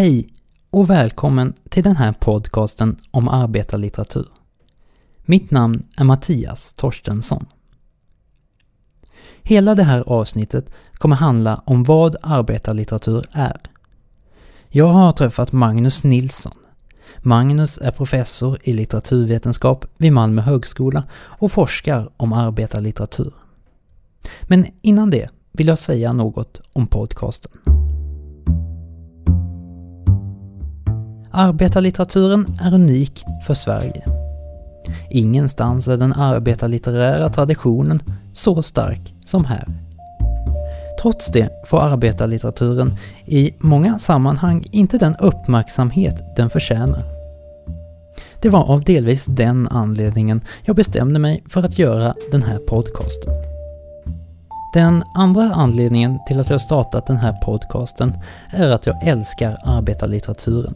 Hej och välkommen till den här podcasten om arbetarlitteratur. Mitt namn är Mattias Torstensson. Hela det här avsnittet kommer handla om vad arbetarlitteratur är. Jag har träffat Magnus Nilsson. Magnus är professor i litteraturvetenskap vid Malmö högskola och forskar om arbetarlitteratur. Men innan det vill jag säga något om podcasten. Arbetarlitteraturen är unik för Sverige. Ingenstans är den arbetarlitterära traditionen så stark som här. Trots det får arbetarlitteraturen i många sammanhang inte den uppmärksamhet den förtjänar. Det var av delvis den anledningen jag bestämde mig för att göra den här podcasten. Den andra anledningen till att jag startat den här podcasten är att jag älskar arbetarlitteraturen.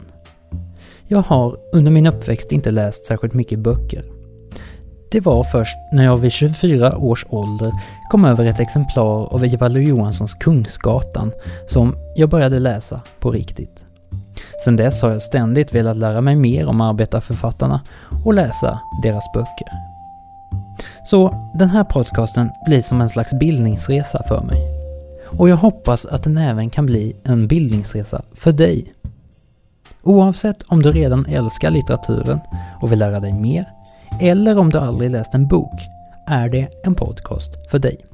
Jag har under min uppväxt inte läst särskilt mycket böcker. Det var först när jag vid 24 års ålder kom över ett exemplar av Ivar Lo-Johanssons Kungsgatan som jag började läsa på riktigt. Sedan dess har jag ständigt velat lära mig mer om arbetarförfattarna och läsa deras böcker. Så den här podcasten blir som en slags bildningsresa för mig. Och jag hoppas att den även kan bli en bildningsresa för dig. Oavsett om du redan älskar litteraturen och vill lära dig mer, eller om du aldrig läst en bok, är det en podcast för dig.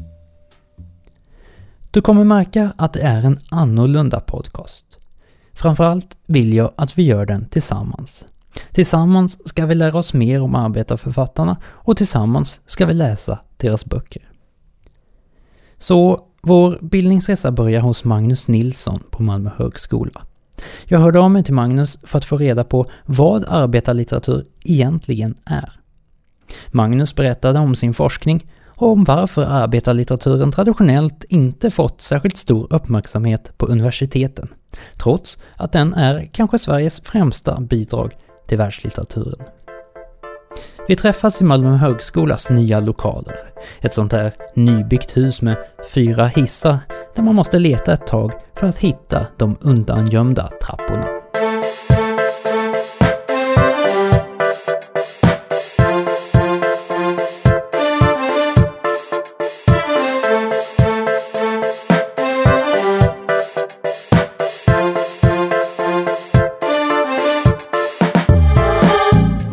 Du kommer märka att det är en annorlunda podcast. Framförallt vill jag att vi gör den tillsammans. Tillsammans ska vi lära oss mer om arbetarförfattarna och tillsammans ska vi läsa deras böcker. Så vår bildningsresa börjar hos Magnus Nilsson på Malmö högskola. Jag hörde av mig till Magnus för att få reda på vad arbetarlitteratur egentligen är. Magnus berättade om sin forskning och om varför arbetarlitteraturen traditionellt inte fått särskilt stor uppmärksamhet på universiteten, trots att den är kanske Sveriges främsta bidrag till världslitteraturen. Vi träffas i Malmö högskolas nya lokaler. Ett sånt här nybyggt hus med fyra hissar där man måste leta ett tag för att hitta de undangömda trapporna.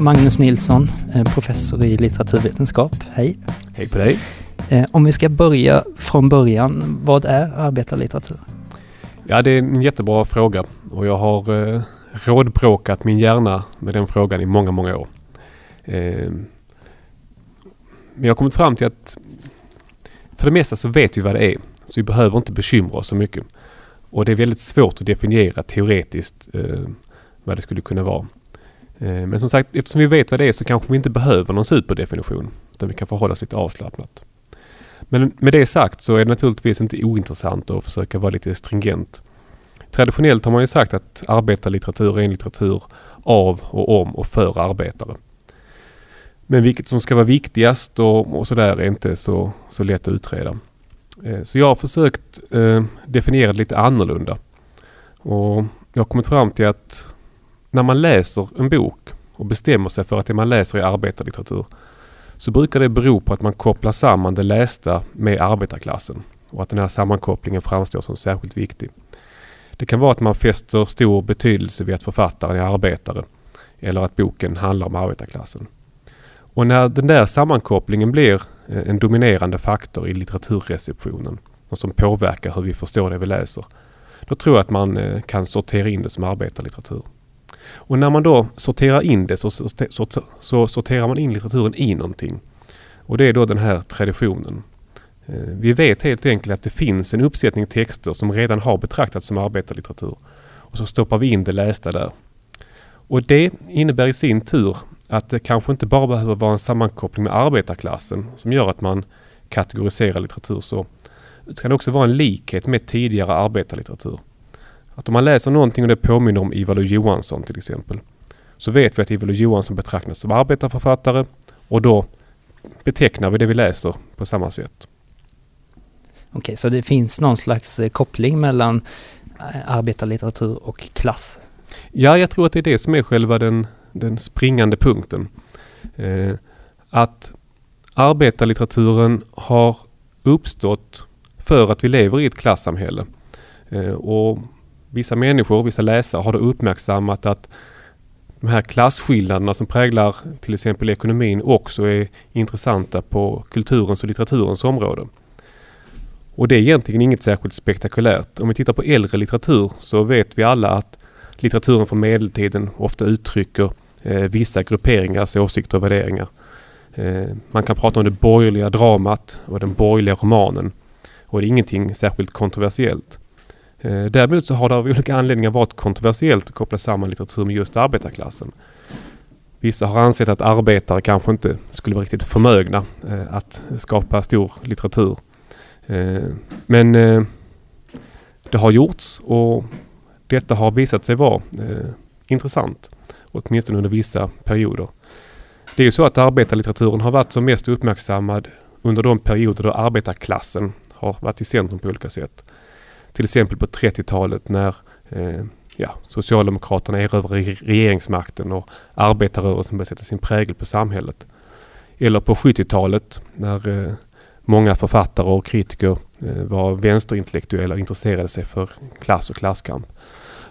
Magnus Nilsson, professor i litteraturvetenskap. Hej! Hej på dig! Eh, om vi ska börja från början, vad är arbetarlitteratur? Ja, det är en jättebra fråga och jag har eh, rådbråkat min hjärna med den frågan i många, många år. Eh, men jag har kommit fram till att för det mesta så vet vi vad det är. Så vi behöver inte bekymra oss så mycket. Och det är väldigt svårt att definiera teoretiskt eh, vad det skulle kunna vara. Eh, men som sagt, eftersom vi vet vad det är så kanske vi inte behöver någon superdefinition. Utan vi kan förhålla oss lite avslappnat. Men med det sagt så är det naturligtvis inte ointressant att försöka vara lite stringent. Traditionellt har man ju sagt att arbetarlitteratur är en litteratur av och om och för arbetare. Men vilket som ska vara viktigast och, och sådär är inte så, så lätt att utreda. Eh, så jag har försökt eh, definiera det lite annorlunda. Och jag har kommit fram till att när man läser en bok och bestämmer sig för att det man läser är arbetarlitteratur så brukar det bero på att man kopplar samman det lästa med arbetarklassen och att den här sammankopplingen framstår som särskilt viktig. Det kan vara att man fäster stor betydelse vid att författaren är arbetare eller att boken handlar om arbetarklassen. Och när den där sammankopplingen blir eh, en dominerande faktor i litteraturreceptionen och som påverkar hur vi förstår det vi läser, då tror jag att man eh, kan sortera in det som arbetarlitteratur. Och när man då sorterar in det så, så, så, så sorterar man in litteraturen i någonting. Och det är då den här traditionen. Eh, vi vet helt enkelt att det finns en uppsättning texter som redan har betraktats som arbetarlitteratur. Och så stoppar vi in det lästa där. Och det innebär i sin tur att det kanske inte bara behöver vara en sammankoppling med arbetarklassen som gör att man kategoriserar litteratur så. Det kan också vara en likhet med tidigare arbetarlitteratur. Att om man läser någonting och det påminner om Ivar Johansson till exempel. Så vet vi att Ivar Johansson betraktas som arbetarförfattare och då betecknar vi det vi läser på samma sätt. Okej, så det finns någon slags eh, koppling mellan arbetarlitteratur och klass? Ja, jag tror att det är det som är själva den, den springande punkten. Eh, att arbetarlitteraturen har uppstått för att vi lever i ett klassamhälle. Eh, och vissa människor, vissa läsare har då uppmärksammat att de här klasskillnaderna som präglar till exempel ekonomin också är intressanta på kulturens och litteraturens område. Och det är egentligen inget särskilt spektakulärt. Om vi tittar på äldre litteratur så vet vi alla att litteraturen från medeltiden ofta uttrycker eh, vissa grupperingars alltså åsikter och värderingar. Eh, man kan prata om det borgerliga dramat och den borgerliga romanen. Och det är ingenting särskilt kontroversiellt. Eh, däremot så har det av olika anledningar varit kontroversiellt att koppla samman litteratur med just arbetarklassen. Vissa har ansett att arbetare kanske inte skulle vara riktigt förmögna eh, att skapa stor litteratur. Eh, men det har gjorts och detta har visat sig vara intressant. Åtminstone under vissa perioder. Det är ju så att arbetarlitteraturen har varit som mest uppmärksammad under de perioder då arbetarklassen har varit i centrum på olika sätt. Till exempel på 30-talet när eh, ja, Socialdemokraterna erövrade regeringsmakten och arbetarrörelsen började sätta sin prägel på samhället. Eller på 70-talet när eh, många författare och kritiker eh, var vänsterintellektuella och intresserade sig för klass och klasskamp.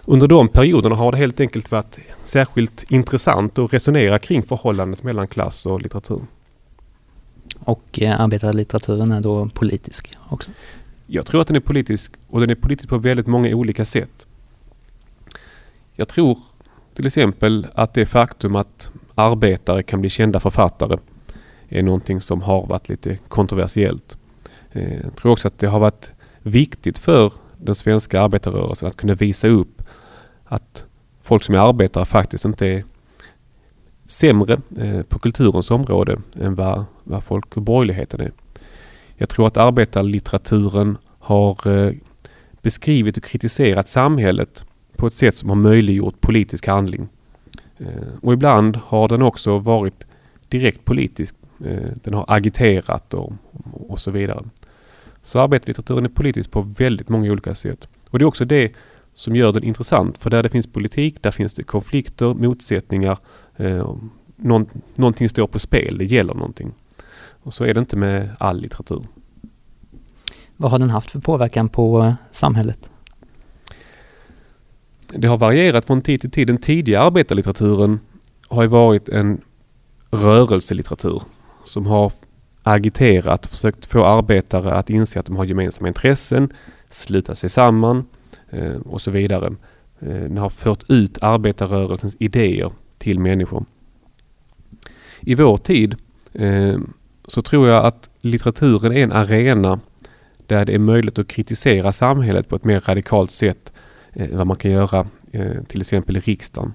Under de perioderna har det helt enkelt varit särskilt intressant att resonera kring förhållandet mellan klass och litteratur. Och eh, arbetarlitteraturen är då politisk också? Jag tror att den är politisk och den är politisk på väldigt många olika sätt. Jag tror till exempel att det faktum att arbetare kan bli kända författare är någonting som har varit lite kontroversiellt. Eh, jag tror också att det har varit viktigt för den svenska arbetarrörelsen att kunna visa upp att folk som är arbetare faktiskt inte är sämre eh, på kulturens område än vad, vad folk och borgerligheten är. Jag tror att arbetarlitteraturen har eh, beskrivit och kritiserat samhället på ett sätt som har möjliggjort politisk handling. Eh, och ibland har den också varit direkt politisk. Eh, den har agiterat och, och så vidare. Så arbetarlitteraturen är politisk på väldigt många olika sätt. Och det är också det som gör den intressant. För där det finns politik, där finns det konflikter, motsättningar. Eh, Någon, någonting står på spel, det gäller någonting. Och så är det inte med all litteratur. Vad har den haft för påverkan på eh, samhället? Det har varierat från tid till tid. Den tidiga arbetarlitteraturen har ju varit en rörelselitteratur som har agiterat, försökt få arbetare att inse att de har gemensamma intressen, sluta sig samman eh, och så vidare. Eh, den har fört ut arbetarrörelsens idéer till människor. I vår tid så tror jag att litteraturen är en arena där det är möjligt att kritisera samhället på ett mer radikalt sätt än vad man kan göra eh, till exempel i riksdagen.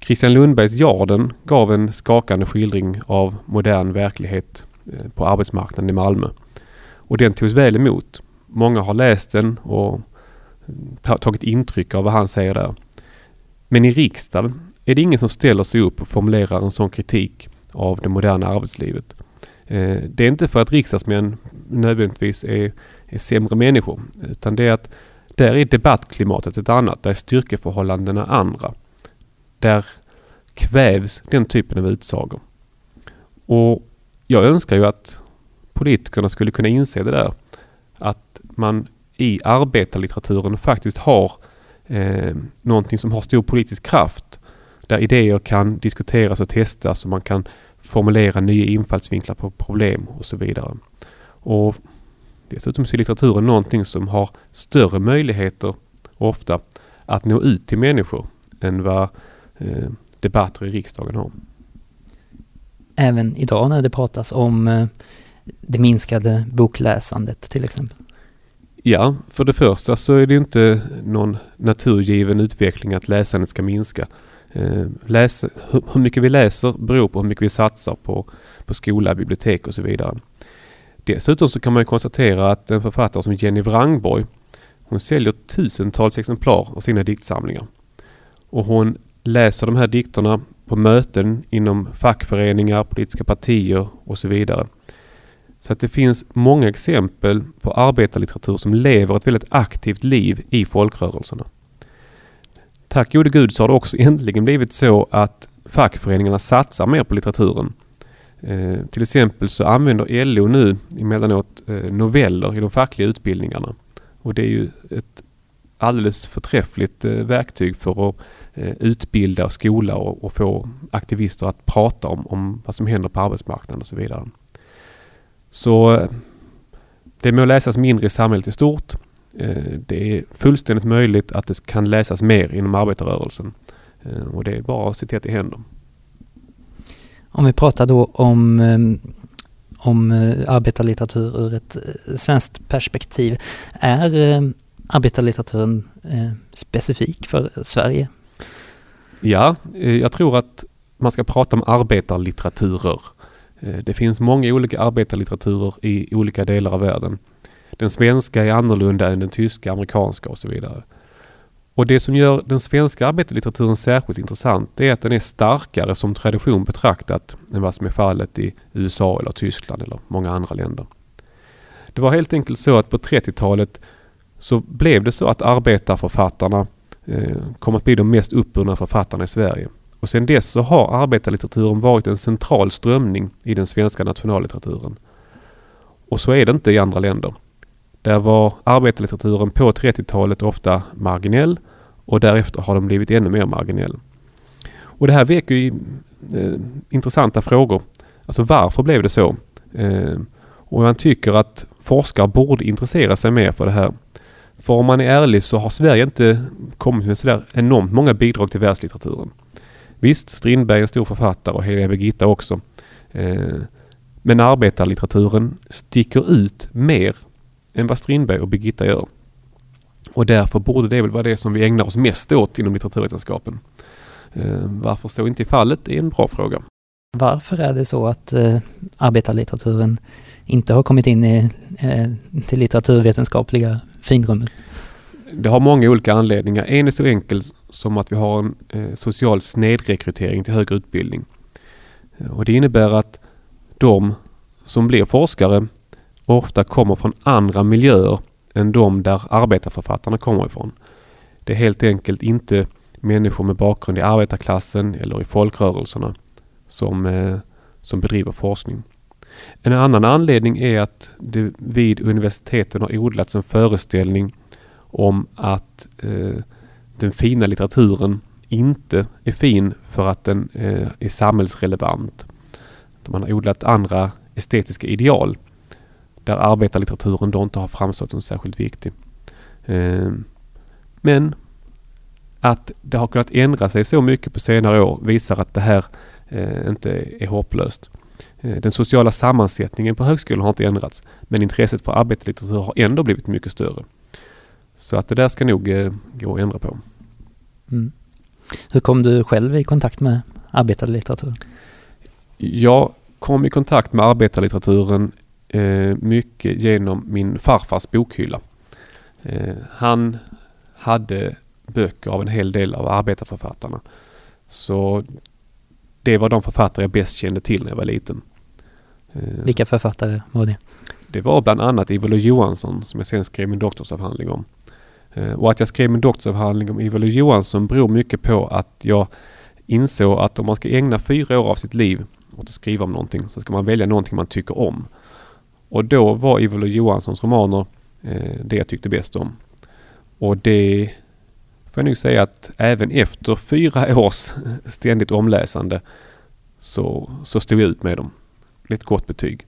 Christian Lundbergs Jarden gav en skakande skildring av modern verklighet eh, på arbetsmarknaden i Malmö. Och den togs väl emot. Många har läst den och tagit intryck av vad han säger där. Men i riksdagen är det ingen som ställer sig upp och formulerar en sån kritik av det moderna arbetslivet. Eh, det är inte för att riksdagsmän nödvändigtvis är, är sämre människor utan det är att där är debattklimatet ett annat, där är styrkeförhållandena andra där kvävs den typen av utsagor. Och jag önskar ju att politikerna skulle kunna inse det där. Att man i arbetarlitteraturen faktiskt har eh, någonting som har stor politisk kraft. Där idéer kan diskuteras och testas och man kan formulera nya infallsvinklar på problem och så vidare. Och Dessutom så är litteraturen någonting som har större möjligheter ofta att nå ut till människor än vad Eh, debatter i riksdagen har. Även idag när det pratas om eh, det minskade bokläsandet till exempel? Ja, för det första så är det inte någon naturgiven utveckling att läsandet ska minska. Eh, läs, hur mycket vi läser beror på hur mycket vi satsar på, på skola, bibliotek och så vidare. Dessutom så kan man konstatera att en författare som Jenny Wrangborg hon säljer tusentals exemplar av sina diktsamlingar. Och hon läser de här dikterna på möten inom fackföreningar, politiska partier och så vidare. Så att det finns många exempel på arbetarlitteratur som lever ett väldigt aktivt liv i folkrörelserna. Tack gode gud så har det också äntligen blivit så att fackföreningarna satsar mer på litteraturen. Eh, till exempel så använder LO nu emellanåt eh, noveller i de fackliga utbildningarna. Och det är ju ett alldeles förträffligt eh, verktyg för att eh, utbilda och skola och, och, få aktivister att prata om, om vad som händer på arbetsmarknaden och så vidare. Så eh, det må läsas mindre i samhället i stort. Eh, det är fullständigt möjligt att det kan läsas mer inom arbetarrörelsen. Eh, och det är bara att se till att det händer. Om vi pratar då om, om arbetarlitteratur ur ett svenskt perspektiv. Är arbetarlitteraturen specifik för Sverige? Ja, jag tror att man ska prata om arbetarlitteraturer. Det finns många olika arbetarlitteraturer i olika delar av världen. Den svenska är annorlunda än den tyska, amerikanska och så vidare. Och det som gör den svenska arbetarlitteraturen särskilt intressant det är att den är starkare som tradition betraktat än vad som är fallet i USA eller Tyskland eller många andra länder. Det var helt enkelt så att på 30-talet så blev det så att arbetarförfattarna eh, kom att bli de mest uppburna författarna i Sverige. Och sedan dess så har arbetarlitteraturen varit en central strömning i den svenska nationallitteraturen. Och så är det inte i andra länder. Där var arbetarlitteraturen på 30-talet ofta marginell och därefter har den blivit ännu mer marginell. Och det här väcker ju eh, intressanta frågor. Alltså varför blev det så? Eh, och man tycker att forskare borde intressera sig mer för det här. För om man är ärlig så har Sverige inte kommit med sådär enormt många bidrag till världslitteraturen. Visst, Strindberg är en stor författare och Heliga Birgitta också. Eh, men arbetarlitteraturen sticker ut mer än vad Strindberg och Birgitta gör. Och därför borde det väl vara det som vi ägnar oss mest åt inom litteraturvetenskapen. Eh, varför så inte är fallet är en bra fråga. Varför är det så att eh, arbetarlitteraturen inte har kommit in i, eh, till litteraturvetenskapliga finrummet? Det har många olika anledningar. En är så enkel som att vi har en eh, social snedrekrytering till högre utbildning. Eh, och det innebär att de som blir forskare ofta kommer från andra miljöer än de där arbetarförfattarna kommer ifrån. Det är helt enkelt inte människor med bakgrund i arbetarklassen eller i folkrörelserna som, eh, som bedriver forskning. En annan anledning är att det vid universiteten har odlats en föreställning om att eh, den fina litteraturen inte är fin för att den eh, är samhällsrelevant. Man har odlat andra estetiska ideal där arbetarlitteraturen då inte har framstått som särskilt viktig. Ehm, men att det har kunnat ändra sig så mycket på senare år visar att det här eh, inte är hopplöst. Eh, den sociala sammansättningen på högskolan har inte ändrats men intresset för arbetarlitteratur har ändå blivit mycket större. Så att det där ska nog eh, gå att ändra på. Mm. Hur kom du själv i kontakt med arbetarlitteratur? Jag kom i kontakt med arbetarlitteraturen mycket genom min farfars bokhylla. Eh, han hade böcker av en hel del av arbetarförfattarna. Så det var de författare jag bäst kände till när jag var liten. Eh, Vilka författare var det? Det var bland annat Ivar Johansson som jag sen skrev min doktorsavhandling om. Eh, och att jag skrev min doktorsavhandling om Ivar Johansson beror mycket på att jag insåg att om man ska ägna fyra år av sitt liv åt att skriva om någonting så ska man välja någonting man tycker om. Och då var Ivar Johanssons romaner eh, det jag tyckte bäst om. Och det får jag nog säga att även efter fyra års ständigt omläsande så, så stod jag ut med dem. Det är ett gott betyg.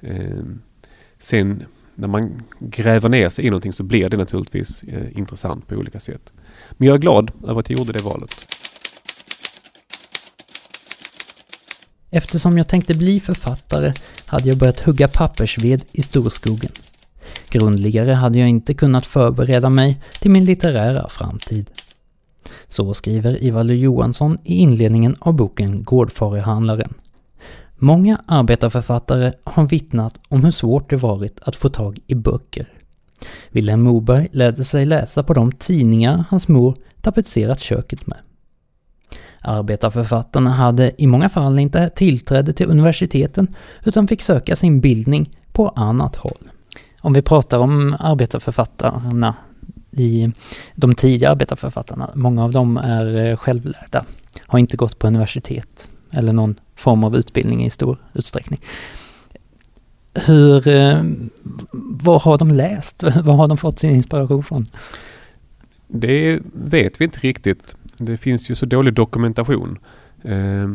Ehm, sen när man gräver ner sig i någonting så blir det naturligtvis eh, intressant på olika sätt. Men jag är glad över att jag gjorde det valet. Eftersom jag tänkte bli författare hade jag börjat hugga pappersved i storskogen. Grundligare hade jag inte kunnat förbereda mig till min litterära framtid. Så skriver Ivar Johansson i inledningen av boken Gårdfarihandlaren. Många arbetarförfattare har vittnat om hur svårt det varit att få tag i böcker. Vilhelm Moberg lärde sig läsa på de tidningar hans mor tapetserat köket med. Arbetarförfattarna hade i många fall inte tillträde till universiteten utan fick söka sin bildning på annat håll. Om vi pratar om arbetarförfattarna i de tidiga arbetarförfattarna, många av dem är eh, självlärda, har inte gått på universitet eller någon form av utbildning i stor utsträckning. Hur, eh, vad har de läst? Vad har de fått sin inspiration från? Det vet vi inte riktigt. Det finns ju så dålig dokumentation. Eh,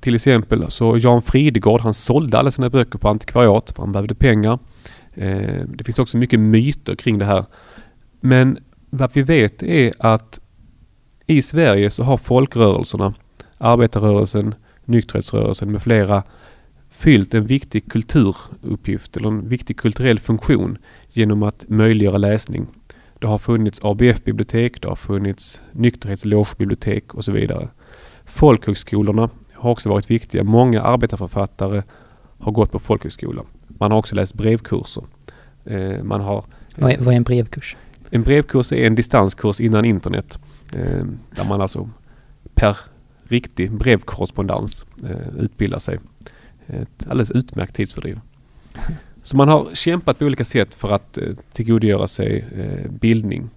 till exempel så Jan Fridegård han sålde alla sina böcker på antikvariat för han behövde pengar. Eh, det finns också mycket myter kring det här. Men vad vi vet är att i Sverige så har folkrörelserna, arbetarrörelsen, nykterhetsrörelsen med flera fyllt en viktig kulturuppgift eller en viktig kulturell funktion genom att möjliggöra läsning. Det har funnits ABF-bibliotek, det har funnits nykterhetslogebibliotek och så vidare. Folkhögskolorna har också varit viktiga. Många arbetarförfattare har gått på folkhögskola. Man har också läst brevkurser. Eh, man har, vad, är, vad är en brevkurs? En brevkurs är en distanskurs innan internet. Eh, där man alltså per riktig brevkorrespondens eh, utbildar sig. Ett alldeles utmärkt tidsfördriv. Så man har kämpat på olika sätt för att tillgodogöra sig bildning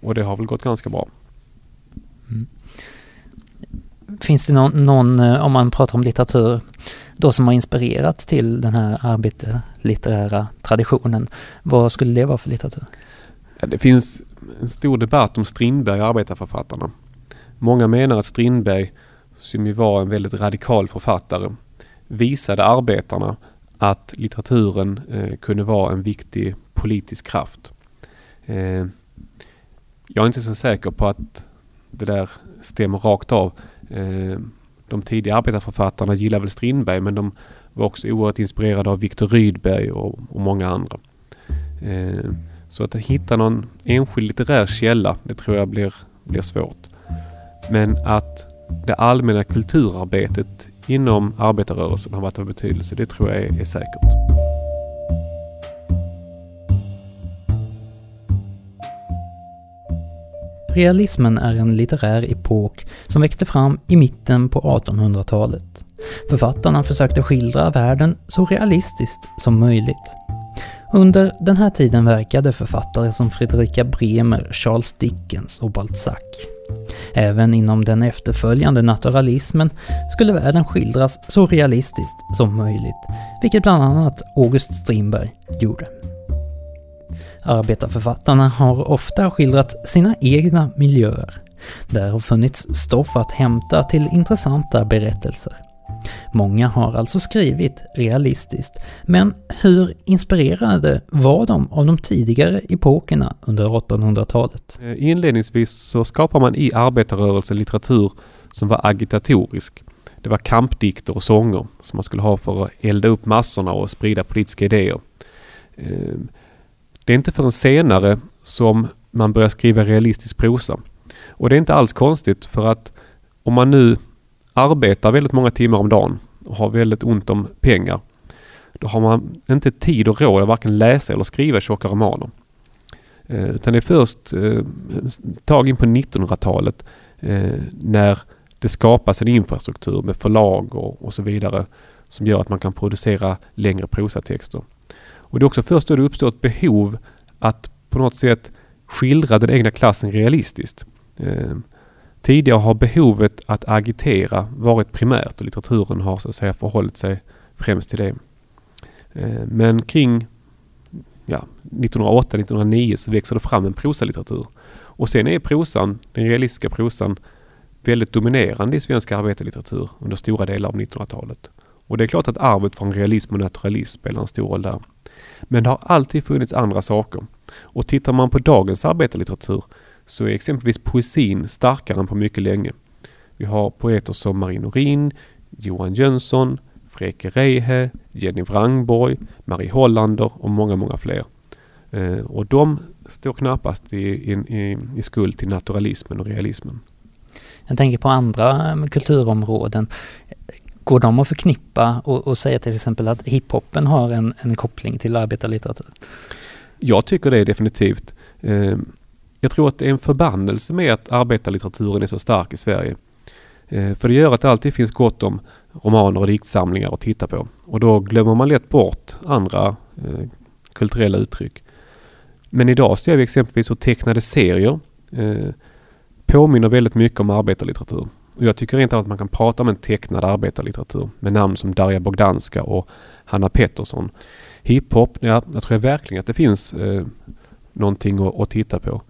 och det har väl gått ganska bra. Mm. Finns det någon, någon, om man pratar om litteratur, då som har inspirerat till den här arbetarlitterära traditionen. Vad skulle det vara för litteratur? Det finns en stor debatt om Strindberg och arbetarförfattarna. Många menar att Strindberg, som ju var en väldigt radikal författare, visade arbetarna att litteraturen eh, kunde vara en viktig politisk kraft. Eh, jag är inte så säker på att det där stämmer rakt av. Eh, de tidiga arbetarförfattarna gillade väl Strindberg men de var också oerhört inspirerade av Viktor Rydberg och, och många andra. Eh, så att hitta någon enskild litterär källa, det tror jag blir, blir svårt. Men att det allmänna kulturarbetet inom arbetarrörelsen har varit av betydelse, det tror jag är, är säkert. Realismen är en litterär epok som växte fram i mitten på 1800-talet. Författarna försökte skildra världen så realistiskt som möjligt. Under den här tiden verkade författare som Fredrika Bremer, Charles Dickens och Balzac. Även inom den efterföljande naturalismen skulle världen skildras så realistiskt som möjligt, vilket bland annat August Strindberg gjorde. Arbetarförfattarna har ofta skildrat sina egna miljöer. Där har funnits stoff att hämta till intressanta berättelser. Många har alltså skrivit realistiskt, men hur inspirerade var de av de tidigare epokerna under 1800-talet? Eh, inledningsvis så skapar man i arbetarrörelsen litteratur som var agitatorisk. Det var kampdikter och sånger som man skulle ha för att elda upp massorna och sprida politiska idéer. Eh, det är inte förrän senare som man börjar skriva realistisk prosa. Och det är inte alls konstigt för att om man nu arbetar väldigt många timmar om dagen och har väldigt ont om pengar. Då har man inte tid och råd att varken läsa eller skriva tjocka romaner. Eh, utan det är först eh, tag in på 1900-talet eh, när det skapas en infrastruktur med förlag och, och så vidare som gör att man kan producera längre prosatexter. Och det är också först då det uppstår ett behov att på något sätt skildra den egna klassen realistiskt. Eh, tidigare har behovet att agitera varit primärt och litteraturen har så att säga förhållit sig främst till det. Eh, men kring ja, 1908-1909 så växer det fram en prosalitteratur. Och sen är prosan, den realistiska prosan, väldigt dominerande i svensk arbetarlitteratur under stora delar av 1900-talet. Och det är klart att arvet från realism och naturalism spelar en stor roll där. Men det har alltid funnits andra saker. Och tittar man på dagens arbetarlitteratur så är exempelvis poesin starkare än på mycket länge. Vi har poeter som Marie Norin, Johan Jönsson, Freke Reihe, Jenny Wrangborg, Marie Hollander och många, många fler. Eh, och de står knappast i, i, i skuld till naturalismen och realismen. Jag tänker på andra eh, kulturområden. Går de att förknippa och, och säga till exempel att hiphopen har en, en koppling till arbetarlitteratur? Jag tycker det definitivt. Eh, jag tror att det är en förbannelse med att arbetarlitteraturen är så stark i Sverige. Eh, för det gör att det alltid finns gott om romaner och diktsamlingar att titta på. Och då glömmer man lätt bort andra eh, kulturella uttryck. Men idag ser vi exempelvis hur tecknade serier eh, påminner väldigt mycket om arbetarlitteratur. Och jag tycker inte att man kan prata om en tecknad arbetarlitteratur med namn som Darja Bogdanska och Hanna Pettersson. Hiphop, ja, jag tror verkligen att det finns eh, någonting att, att, titta på.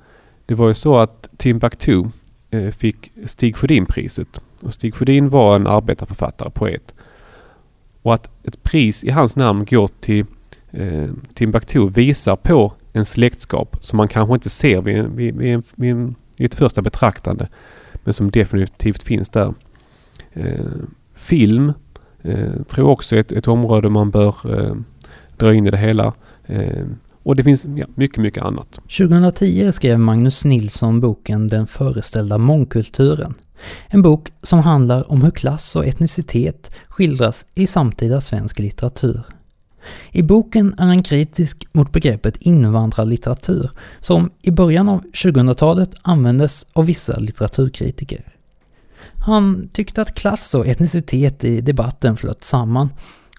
Det var ju så att Timbuktu eh, fick Stig Sjödin-priset. Och Stig Sjödin var en arbetarförfattare, poet. Och att ett pris i hans namn går till eh, Timbuktu visar på en släktskap som man kanske inte ser vid, vid, vid, vid, vid ett första betraktande. Men som definitivt finns där. Eh, film eh, tror jag också är ett, ett område man bör eh, dra in i det hela. Eh, och det finns ja, mycket, mycket annat. 2010 skrev Magnus Nilsson boken Den föreställda mångkulturen. En bok som handlar om hur klass och etnicitet skildras i samtida svensk litteratur. I boken är han kritisk mot begreppet invandrarlitteratur som i början av 2000-talet användes av vissa litteraturkritiker. Han tyckte att klass och etnicitet i debatten flöt samman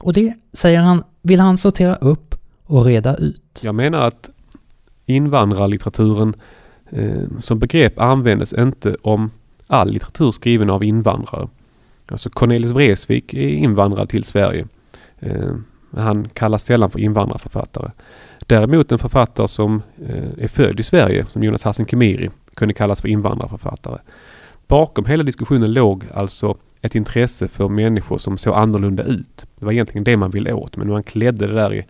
och det, säger han, vill han sortera upp och reda ut. Jag menar att invandrarlitteraturen eh, som begrepp användes inte om all litteratur skriven av invandrare. Alltså Cornelis Vreeswijk är invandrad till Sverige. Eh, han kallas sällan för invandrarförfattare. Däremot en författare som eh, är född i Sverige, som Jonas Hassan Khemiri, kunde kallas för invandrarförfattare. Bakom hela diskussionen låg alltså ett intresse för människor som såg annorlunda ut. Det var egentligen det man ville åt, men man klädde det där i,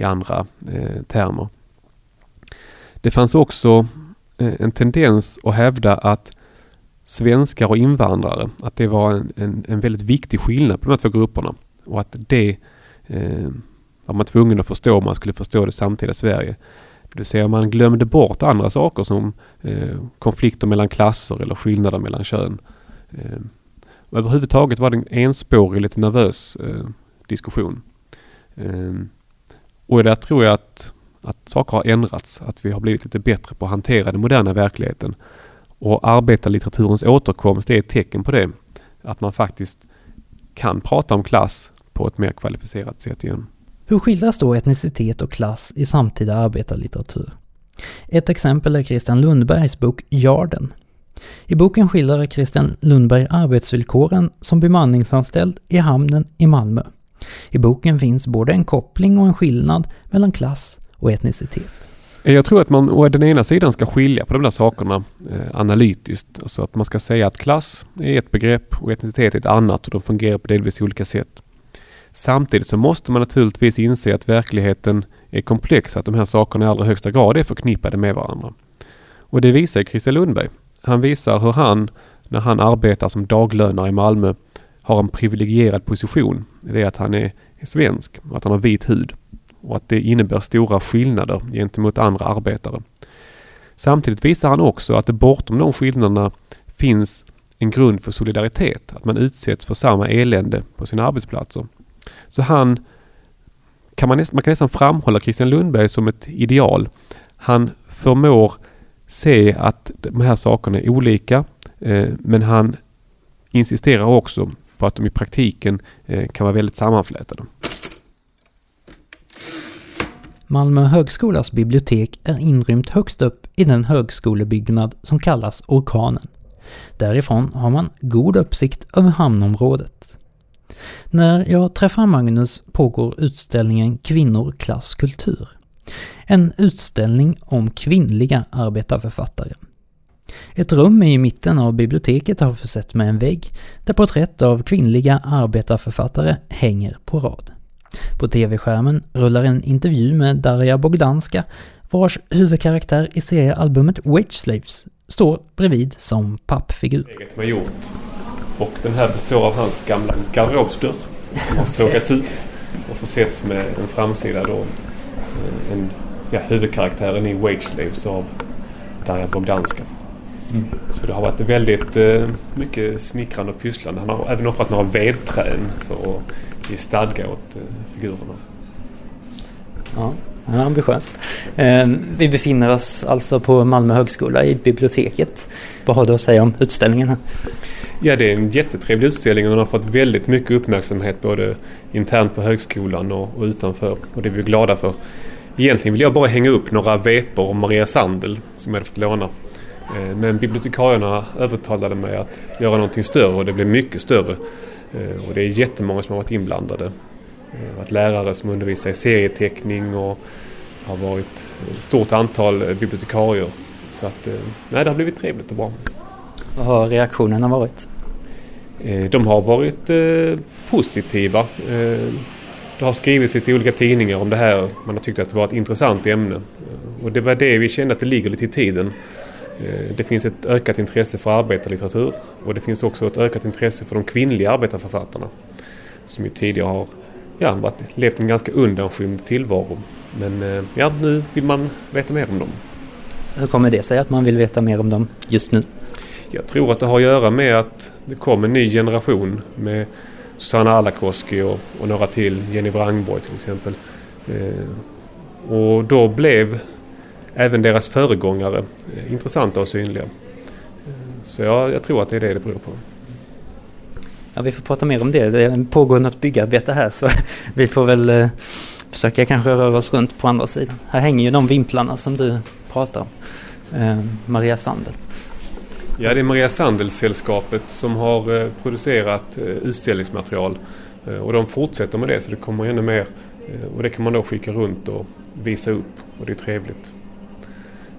i andra eh, termer. Det fanns också eh, en tendens att hävda att svenskar och invandrare, att det var en, en, en väldigt viktig skillnad på de här två grupperna. Och att det eh, var man tvungen att förstå om man skulle förstå det samtida Sverige. Det vill säga man glömde bort andra saker som eh, konflikter mellan klasser eller skillnader mellan kön. Eh, och överhuvudtaget var det en enspårig, lite nervös eh, diskussion. Eh, och där tror jag att, att saker har ändrats. Att vi har blivit lite bättre på att hantera den moderna verkligheten. Och arbetarlitteraturens återkomst är ett tecken på det. Att man faktiskt kan prata om klass på ett mer kvalificerat sätt igen. Hur skildras då etnicitet och klass i samtida arbetarlitteratur? Ett exempel är Christian Lundbergs bok Jarden. I boken skildrar Christian Lundberg arbetsvillkoren som bemanningsanställd i hamnen i Malmö. I boken finns både en koppling och en skillnad mellan klass och etnicitet. Jag tror att man å den ena sidan ska skilja på de där sakerna eh, analytiskt. Alltså att man ska säga att klass är ett begrepp och etnicitet är ett annat och de fungerar på delvis olika sätt. Samtidigt så måste man naturligtvis inse att verkligheten är komplex och att de här sakerna i allra högsta grad är förknippade med varandra. Och det visar Christer Lundberg. Han visar hur han, när han arbetar som daglönare i Malmö, har en privilegierad position. Det är att han är, svensk och att han har vit hud. Och att det innebär stora skillnader gentemot andra arbetare. Samtidigt visar han också att det bortom de skillnaderna finns en grund för solidaritet. Att man utsätts för samma elände på sina arbetsplatser. Så han kan man, man kan nästan framhålla Christian Lundberg som ett ideal. Han förmår se att de här sakerna är olika eh, men han insisterar också på att de i praktiken eh, kan vara väldigt sammanflätade. Malmö högskolas bibliotek är inrymt högst upp i den högskolebyggnad som kallas Orkanen. Därifrån har man god uppsikt över hamnområdet. När jag träffar Magnus pågår utställningen Kvinnor, klass, kultur. En utställning om kvinnliga arbetarförfattare. Ett rum i mitten av biblioteket har försetts med en vägg där porträtt av kvinnliga arbetarförfattare hänger på rad. På tv-skärmen rullar en intervju med Darja Bogdanska vars huvudkaraktär i seriealbumet Wage Slaves står bredvid som pappfigur. Eget man gjort och den här består av hans gamla garderobsdörr som har sågats ut och försetts med en framsida då. Eh, en, ja, huvudkaraktären i Wage Slaves av Darja Bogdanska. Så det har varit väldigt eh, mycket smickrande och pysslande. Han har även offrat några vedträn för att ge stadga åt eh, figurerna. Ja, ambitiöst. Eh, vi befinner oss alltså på Malmö högskola i biblioteket. Vad har du att säga om utställningen här? Ja, det är en jättetrevlig utställning och den har fått väldigt mycket uppmärksamhet både internt på högskolan och, och utanför. Och det är vi glada för. Egentligen vill jag bara hänga upp några vepor om Maria Sandel som jag hade fått låna. Eh, men bibliotekarierna övertalade mig att göra någonting större och det blev mycket större. Eh, och det är jättemånga som har varit inblandade. Det har varit lärare som undervisar i serieteckning och har varit ett stort antal bibliotekarier. Så att, nej, det har blivit trevligt och bra. Vad har reaktionerna varit? Eh, de har varit eh, positiva. Eh, det har skrivits lite olika tidningar om det här. Man har tyckt att det var ett intressant ämne. Och det var det vi kände att det ligger lite i tiden. Det finns ett ökat intresse för arbetarlitteratur och det finns också ett ökat intresse för de kvinnliga arbetarförfattarna. Som ju tidigare har ja, varit, levt en ganska undanskymd tillvaro. Men ja, nu vill man veta mer om dem. Hur kommer det sig att man vill veta mer om dem just nu? Jag tror att det har att göra med att det kom en ny generation med Susanna Alakoski och, och några till, Jenny Wrangborg till exempel. Eh, och då blev även deras föregångare intressanta och synliga. Så jag, jag, tror att det är det det beror på. Ja, vi får prata mer om det. Det pågår något byggarbete här så vi får väl eh, försöka kanske röra oss runt på andra sidan. Här hänger ju de vimplarna som du pratar om. Eh, Maria Sandel. Ja, det är Maria Sandels-sällskapet som har eh, producerat utställningsmaterial. Och de fortsätter med det så det kommer ännu mer. Och det kan man då skicka runt och visa upp och det är trevligt.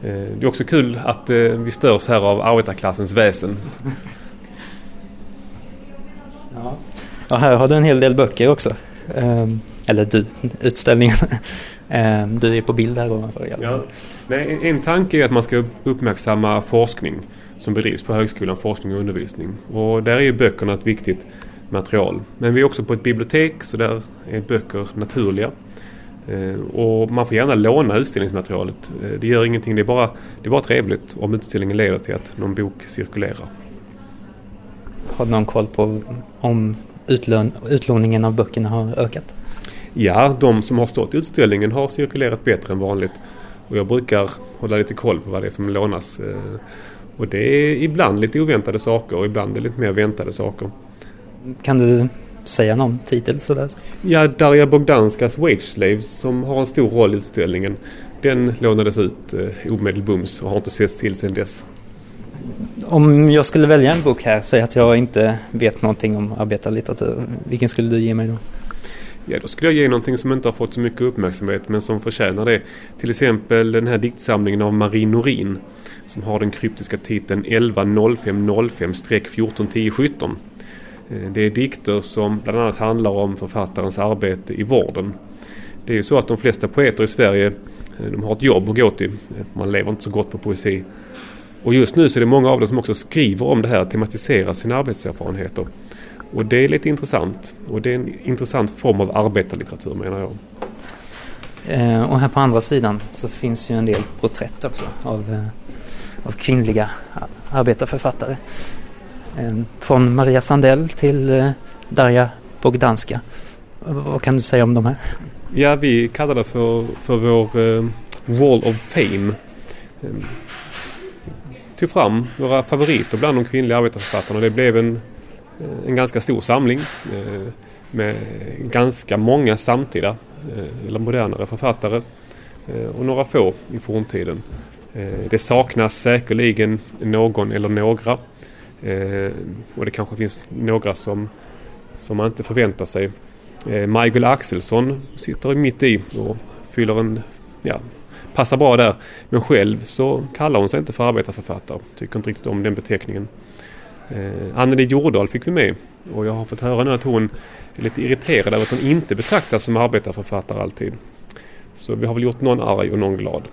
Det är också kul att vi störs här av arbetarklassens väsen. Ja. ja, här har du en hel del böcker också. Eller du, utställningen. Du är på bild här ovanför. Ja. Nej, en tanke är att man ska uppmärksamma forskning som bedrivs på högskolan, forskning och undervisning. Och där är ju böckerna ett viktigt material. Men vi är också på ett bibliotek så där är böcker naturliga. Eh, och man får gärna låna utställningsmaterialet. Eh, det gör ingenting, det är, bara, det är bara trevligt om utställningen leder till att någon bok cirkulerar. Har du någon koll på om utlån, utlåningen av böckerna har ökat? Ja, de som har stått i utställningen har cirkulerat bättre än vanligt. Och jag brukar hålla lite koll på vad det är som lånas. Eh, och det är ibland lite oväntade saker och ibland är lite mer väntade saker. Kan du säga någon titel sådär? Ja, Darja Bogdanskas Wage Slaves som har en stor roll i utställningen. Den lånades ut eh, omedelbums och har inte setts till sedan dess. Om jag skulle välja en bok här, säg att jag inte vet någonting om arbetarlitteratur. Vilken skulle du ge mig då? Ja, då skulle jag ge någonting som inte har fått så mycket uppmärksamhet men som förtjänar det. Till exempel den här diktsamlingen av Marie Norin som har den kryptiska titeln 110505-141017. Eh, det är dikter som bland annat handlar om författarens arbete i vården. Det är ju så att de flesta poeter i Sverige eh, de har ett jobb att gå till. Eh, man lever inte så gott på poesi. Och just nu så är det många av dem som också skriver om det här, tematiserar sina arbetserfarenheter. Och det är lite intressant. Och det är en intressant form av arbetarlitteratur menar jag. Och här på andra sidan så finns ju en del porträtt också av av kvinnliga arbetarförfattare. Eh, från Maria Sandell till eh, Darja Bogdanska. Vad kan du säga om de här? Ja, vi kallar det för, för vår uh, Wall of Fame. Um, tog fram våra favoriter bland de kvinnliga arbetarförfattarna. Det blev en, en ganska stor samling uh, med ganska många samtida uh, eller modernare författare och några få i forntiden. Det saknas säkerligen någon eller några. Eh, och det kanske finns några som, som man inte förväntar sig. Eh, Michael Axelsson sitter mitt i och fyller en, ja, passar bra där. Men själv så kallar hon sig inte för arbetarförfattare. Tycker inte riktigt om den beteckningen. Eh, Anneli Jordahl fick vi med och jag har fått höra nu att hon är lite irriterad över att hon inte betraktas som arbetarförfattare alltid. Så vi har väl gjort någon arg och någon glad.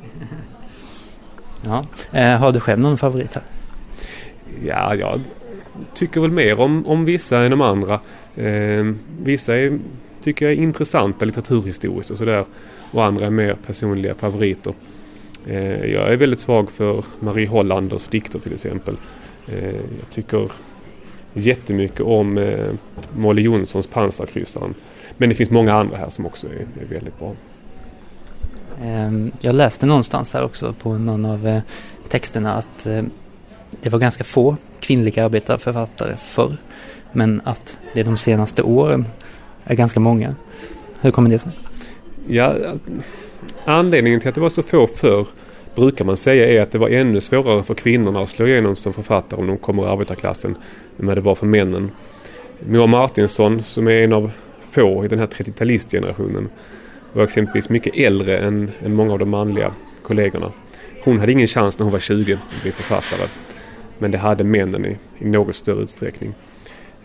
Ja. Eh, har du själv någon favorit här? Ja, jag tycker väl mer om, om vissa än de andra. Eh, vissa är, tycker jag är intressanta litteraturhistoriskt och sådär. Och andra är mer personliga favoriter. Eh, jag är väldigt svag för Marie Hollanders dikter till exempel. Eh, jag tycker jättemycket om eh, Molly Jonssons Pansarkryssaren. Men det finns många andra här som också är, är väldigt bra. Ehm, jag läste någonstans här också på någon av eh, texterna att eh, det var ganska få kvinnliga arbetarförfattare förr. Men att det de senaste åren är ganska många. Hur kommer det sig? Ja, anledningen till att det var så få förr brukar man säga är att det var ännu svårare för kvinnorna att slå igenom som författare om de kommer ur arbetarklassen än vad det var för männen. Moa Martinsson som är en av få i den här 30-talistgenerationen var exempelvis mycket äldre än, än många av de manliga kollegorna. Hon hade ingen chans när hon var 20 att bli författare. Men det hade männen i, i något större utsträckning.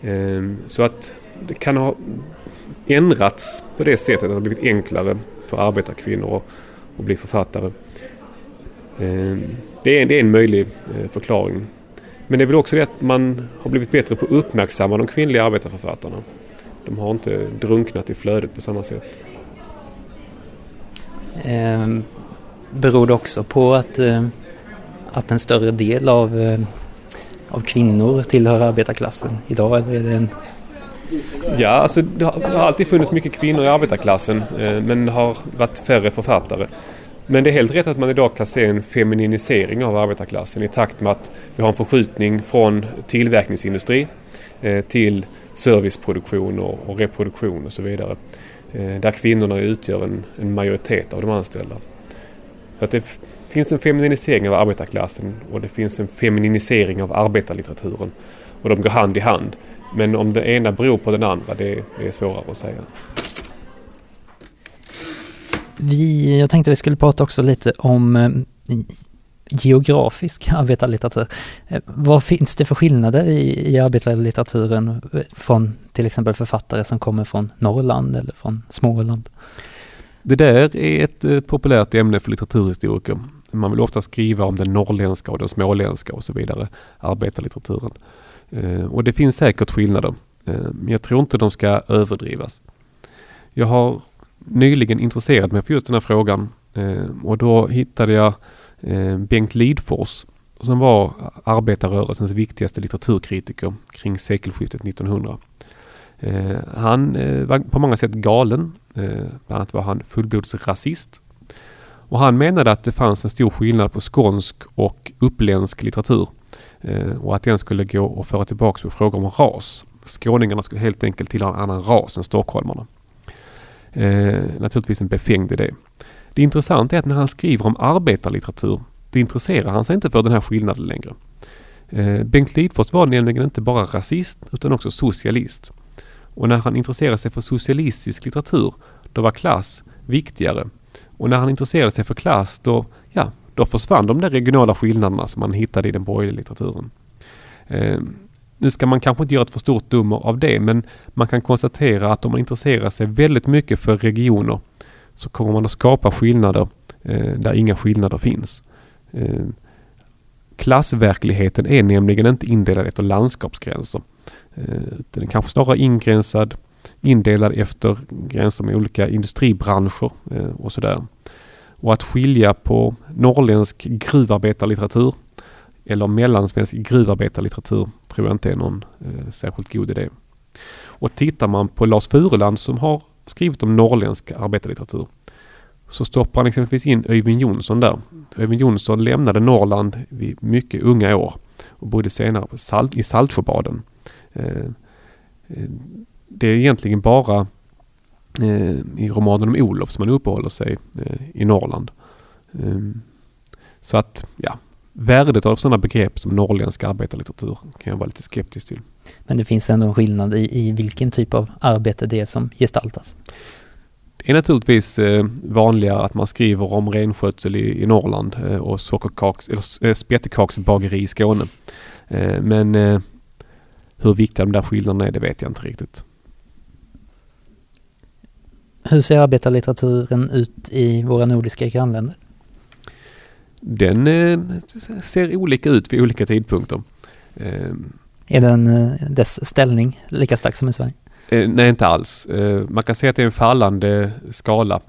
Ehm, så att det kan ha ändrats på det sättet att det har blivit enklare för arbetarkvinnor att, bli författare. Ehm, det är, det är en möjlig eh, förklaring. Men det är väl också det att man har blivit bättre på att uppmärksamma de kvinnliga arbetarförfattarna. De har inte drunknat i flödet på samma sätt. Eh, beror det också på att, eh, att en större del av, eh, av kvinnor tillhör arbetarklassen idag? Eller är det en... Ja, alltså det har, det har alltid funnits mycket kvinnor i arbetarklassen eh, men det har varit färre författare. Men det är helt rätt att man idag kan se en femininisering av arbetarklassen i takt med att vi har en förskjutning från tillverkningsindustri eh, till serviceproduktion och, och reproduktion och så vidare. Eh, där kvinnorna utgör en, en, majoritet av de anställda. Så att det finns en feminisering av arbetarklassen och det finns en feminisering av arbetarlitteraturen. Och de går hand i hand. Men om det ena beror på den andra, det, det är svårare att säga. Vi, jag tänkte vi skulle prata också lite om eh, geografisk arbetarlitteratur. Eh, vad finns det för skillnader i, i arbetarlitteraturen från till exempel författare som kommer från Norrland eller från Småland? Det där är ett eh, populärt ämne för litteraturhistoriker. Man vill ofta skriva om den norrländska och den småländska och så vidare, arbetarlitteraturen. Eh, och det finns säkert skillnader, eh, men jag tror inte de ska överdrivas. Jag har nyligen intresserat mig för just den här frågan eh, och då hittade jag Bengt Lidfors som var arbetarrörelsens viktigaste litteraturkritiker kring sekelskiftet 1900. Han var på många sätt galen. Bland annat var han fullblodsrasist. Och han menade att det fanns en stor skillnad på skånsk och uppländsk litteratur eh, och att den skulle gå att föra tillbaka på frågor om ras. Skåningarna skulle helt enkelt tillhöra en annan ras än stockholmarna. Eh, naturligtvis en befängd idé. Det intressanta är att när han skriver om arbetarlitteratur, det intresserar han sig inte för den här skillnaden längre. Eh, Bengt Lidfors var nämligen inte bara rasist utan också socialist. Och när han intresserade sig för socialistisk litteratur, då var klass viktigare. Och när han intresserade sig för klass, då, ja, då försvann de där regionala skillnaderna som man hittade i den borgerliga litteraturen. Eh, nu ska man kanske inte göra ett för stort nummer av det men man kan konstatera att om man intresserar sig väldigt mycket för regioner så kommer man att skapa skillnader eh, där inga skillnader finns. Eh, klassverkligheten är nämligen inte indelad efter landskapsgränser. Eh, den är kanske snarare ingränsad, indelad efter gränser med olika industribranscher eh, och sådär. Och att skilja på norrländsk gruvarbetarlitteratur eller mellansvensk gruvarbetarlitteratur tror jag inte är någon eh, särskilt god idé. Och tittar man på Lars Fureland som har skrivit om norrländsk arbetarlitteratur så stoppar han exempelvis in Öyvind Jonsson där. Öyvind Jonsson lämnade Norrland vid mycket unga år och bodde senare i Saltsjöbaden. Eh, eh, det är egentligen bara eh, i romanen om Olof som man uppehåller sig i Norrland. Så att, ja, värdet av sådana begrepp som norrländsk arbetarlitteratur kan jag vara lite skeptisk till. Men det finns ändå en skillnad i, i vilken typ av arbete det är som gestaltas? Det är naturligtvis eh, vanligare att man skriver om renskötsel i, i Norrland eh, och sockerkaks, eller eh, spettekaksbageri i Skåne. Eh, men eh, hur viktiga de där skillnaderna är, det vet jag inte riktigt. Hur ser arbetarlitteraturen ut i våra nordiska grannländer? den eh, ser olika ut vid olika tidpunkter. Eh, är den, eh, dess ställning lika stark som i Sverige? nej, inte alls. man kan säga att det är en fallande skala.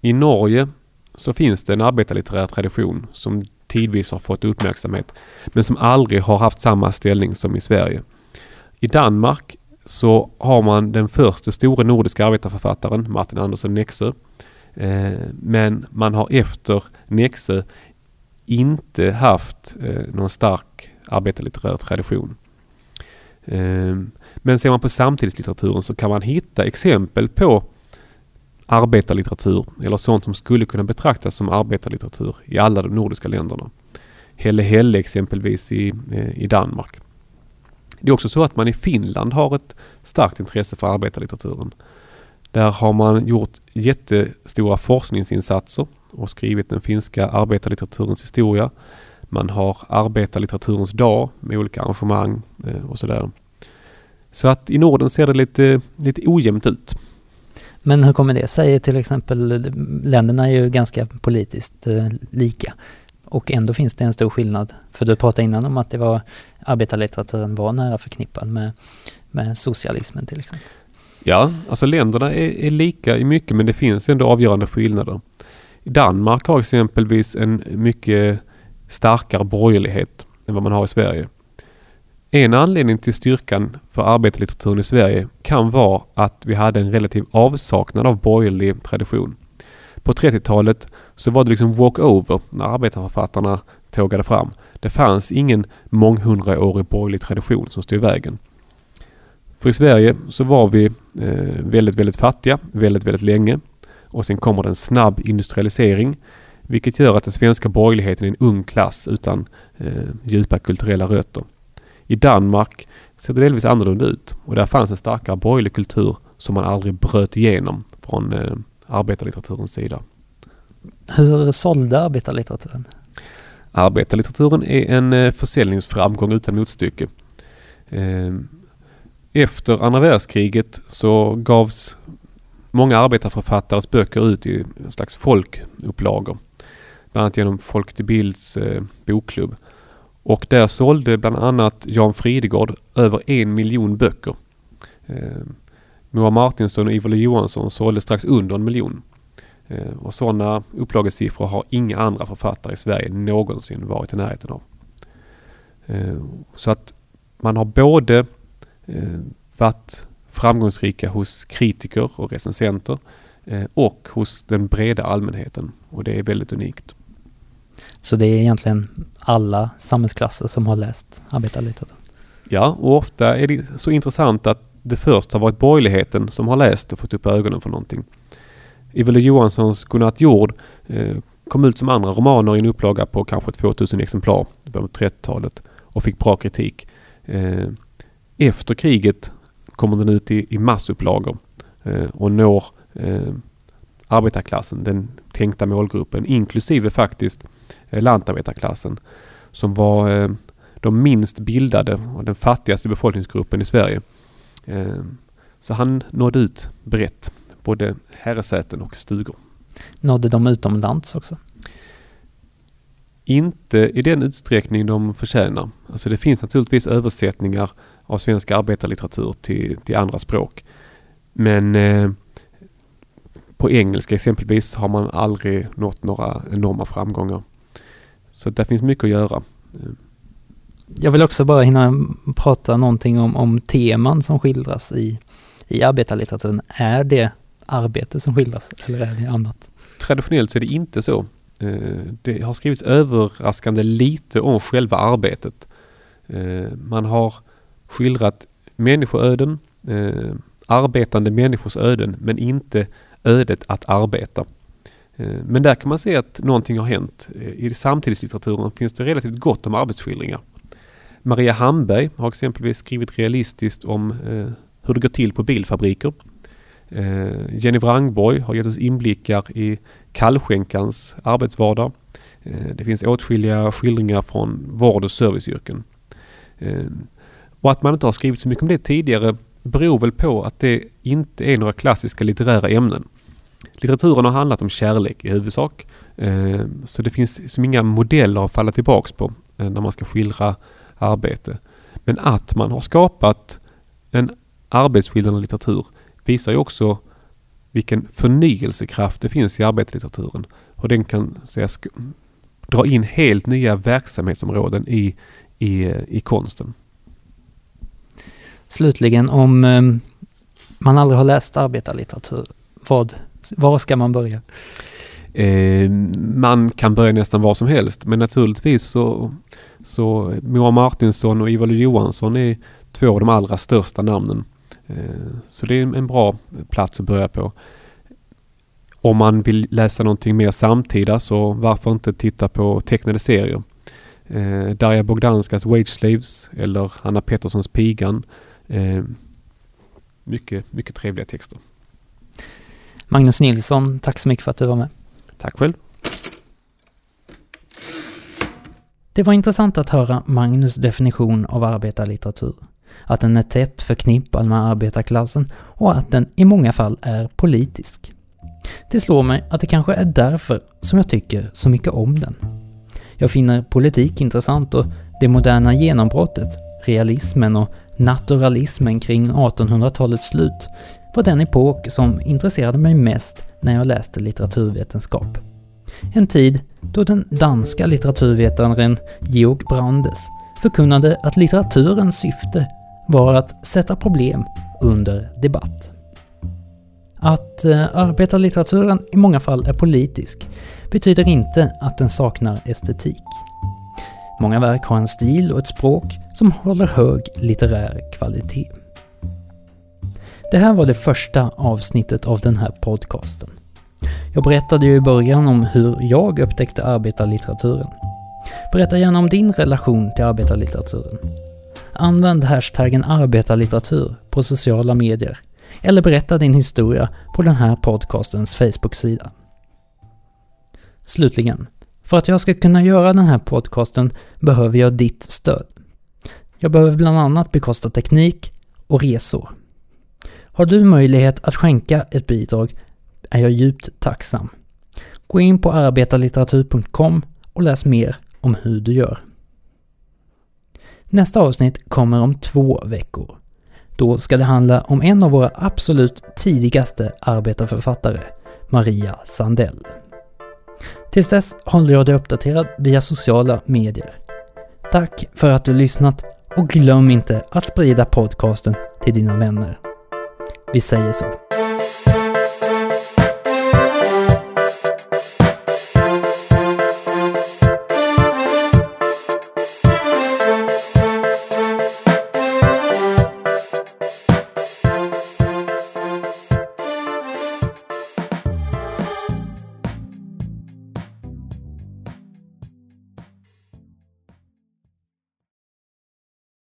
I Norge så finns det en arbetarlitterär tradition som tidvis har fått uppmärksamhet men som aldrig har haft samma ställning som i Sverige. I Danmark så har man den första stora nordiska arbetarförfattaren Martin Andersson Nexö Eh, men man har efter Nexö inte haft eh, någon stark arbetarlitterär tradition. Eh, men ser man på samtidslitteraturen så kan man hitta exempel på arbetarlitteratur eller sånt som skulle kunna betraktas som arbetarlitteratur i alla de nordiska länderna. Helle Helle exempelvis i, eh, i Danmark. Det är också så att man i Finland har ett starkt intresse för arbetarlitteraturen. Där har man gjort jättestora forskningsinsatser och skrivit den finska arbetarlitteraturens historia. Man har arbetarlitteraturens dag med olika arrangemang eh, och sådär. Så att i Norden ser det lite, lite ojämnt ut. Men hur kommer det sig? Till exempel, länderna är ju ganska politiskt eh, lika och ändå finns det en stor skillnad. För du pratade innan om att det var arbetarlitteraturen var nära förknippad med, med socialismen till exempel. Ja, alltså länderna är, är, lika i mycket men det finns ändå avgörande skillnader. Danmark har exempelvis en mycket starkare borgerlighet än vad man har i Sverige. En anledning till styrkan för arbetarlitteraturen i Sverige kan vara att vi hade en relativ avsaknad av borgerlig tradition. På 30-talet så var det liksom walk-over när arbetarförfattarna tågade fram. Det fanns ingen månghundraårig borgerlig tradition som stod i vägen. För i Sverige så var vi eh, väldigt, väldigt fattiga väldigt, väldigt länge. Och sen kommer det en snabb industrialisering vilket gör att den svenska borgerligheten är en ung klass utan eh, djupa kulturella rötter. I Danmark ser det delvis annorlunda ut och där fanns en starkare borgerlig kultur som man aldrig bröt igenom från eh, arbetarlitteraturens sida. Hur sålde arbetarlitteraturen? Arbetarlitteraturen är en eh, försäljningsframgång utan motstycke. Ehm, efter andra världskriget så gavs många arbetarförfattares böcker ut i en slags folkupplagor. Bland annat genom Folk till Bilds eh, bokklubb. Och där sålde bland annat Jan Fridegård över en miljon böcker. Moa Martinsson och Ivar Johansson sålde strax under en miljon. Eh, och sådana upplagesiffror har inga andra författare i Sverige någonsin varit i närheten av. Eh, så att man har både eh, varit framgångsrika hos kritiker och recensenter och hos den breda allmänheten och det är väldigt unikt. Så det är egentligen alla samhällsklasser som har läst arbetarlitteratur? Ja, och ofta är det så intressant att det först har varit borgerligheten som har läst och fått upp ögonen för någonting. Ivelo Johanssons Godnatt jord eh, kom ut som andra romaner i en upplaga på kanske 2000 exemplar på 30-talet och fick bra kritik. Eh, efter kriget kommer den ut i, i massupplagor eh, och når eh, arbetarklassen, den tänkta målgruppen, inklusive faktiskt eh, lantarbetarklassen som var eh, de minst bildade och den fattigaste befolkningsgruppen i Sverige. Eh, så han nådde ut brett, både herresäten och stugor. Nådde de utomlands också? Inte i den utsträckning de förtjänar. Alltså det finns naturligtvis översättningar av svensk arbetarlitteratur till, till andra språk. Men eh, på engelska exempelvis har man aldrig nått några enorma framgångar. Så det finns mycket att göra. Jag vill också bara hinna prata någonting om, om teman som skildras i, i arbetarlitteraturen. Är det arbete som skildras eller är det annat? Traditionellt så är det inte så. Eh, det har skrivits överraskande lite om själva arbetet. Eh, man har skildrat människoöden, eh, arbetande människors öden, men inte ödet att arbeta. Men där kan man se att någonting har hänt. I samtidslitteraturen finns det relativt gott om arbetsskildringar. Maria Hamberg har exempelvis skrivit realistiskt om eh, hur det går till på bilfabriker. Eh, Jenny Wrangborg har gett oss inblickar i kallskänkans arbetsvardag. Eh, det finns åtskilliga skildringar från vård och serviceyrken. Eh, och att man inte har skrivit så mycket om det tidigare beror väl på att det inte är några klassiska litterära ämnen. Litteraturen har handlat om kärlek i huvudsak. Eh, så det finns som inga modeller att falla tillbaks på eh, när man ska skildra arbete. Men att man har skapat en arbetsskildrande litteratur visar ju också vilken förnyelsekraft det finns i arbetarlitteraturen. Och den kan säga, dra in helt nya verksamhetsområden i, i, i konsten. Slutligen, om eh, man aldrig har läst arbetarlitteratur, vad, var ska man börja? Eh, man kan börja nästan var som helst men naturligtvis så, så Moa Martinsson och Ivar Johansson är två av de allra största namnen. Eh, så det är en bra plats att börja på. Om man vill läsa någonting mer samtida så varför inte titta på tecknade serier. Eh, Darja Bogdanskas Wage Slaves eller Anna Petterssons Pigan. Eh, mycket, mycket trevliga texter. Magnus Nilsson, tack så mycket för att du var med. Tack själv. Det var intressant att höra Magnus definition av arbetarlitteratur. Att den är tätt förknippad med arbetarklassen och att den i många fall är politisk. Det slår mig att det kanske är därför som jag tycker så mycket om den. Jag finner politik intressant och det moderna genombrottet, realismen och naturalismen kring 1800-talets slut var den epok som intresserade mig mest när jag läste litteraturvetenskap. En tid då den danska litteraturvetaren Georg Brandes förkunnade att litteraturens syfte var att sätta problem under debatt. Att eh, arbetarlitteraturen i många fall är politisk betyder inte att den saknar estetik. Många verk har en stil och ett språk som håller hög litterär kvalitet. Det här var det första avsnittet av den här podcasten. Jag berättade ju i början om hur jag upptäckte arbetarlitteraturen. Berätta gärna om din relation till arbetarlitteraturen. Använd hashtaggen arbetarlitteratur på sociala medier eller berätta din historia på den här podcastens Facebook-sida. Slutligen, för att jag ska kunna göra den här podcasten behöver jag ditt stöd. Jag behöver bland annat bekosta teknik och resor. Har du möjlighet att skänka ett bidrag är jag djupt tacksam. Gå in på arbetarlitteratur.com och läs mer om hur du gör. Nästa avsnitt kommer om två veckor. Då ska det handla om en av våra absolut tidigaste arbetarförfattare, Maria Sandell. Tills dess håller jag dig uppdaterad via sociala medier. Tack för att du lyssnat och glöm inte att sprida podcasten till dina vänner. Vi säger så.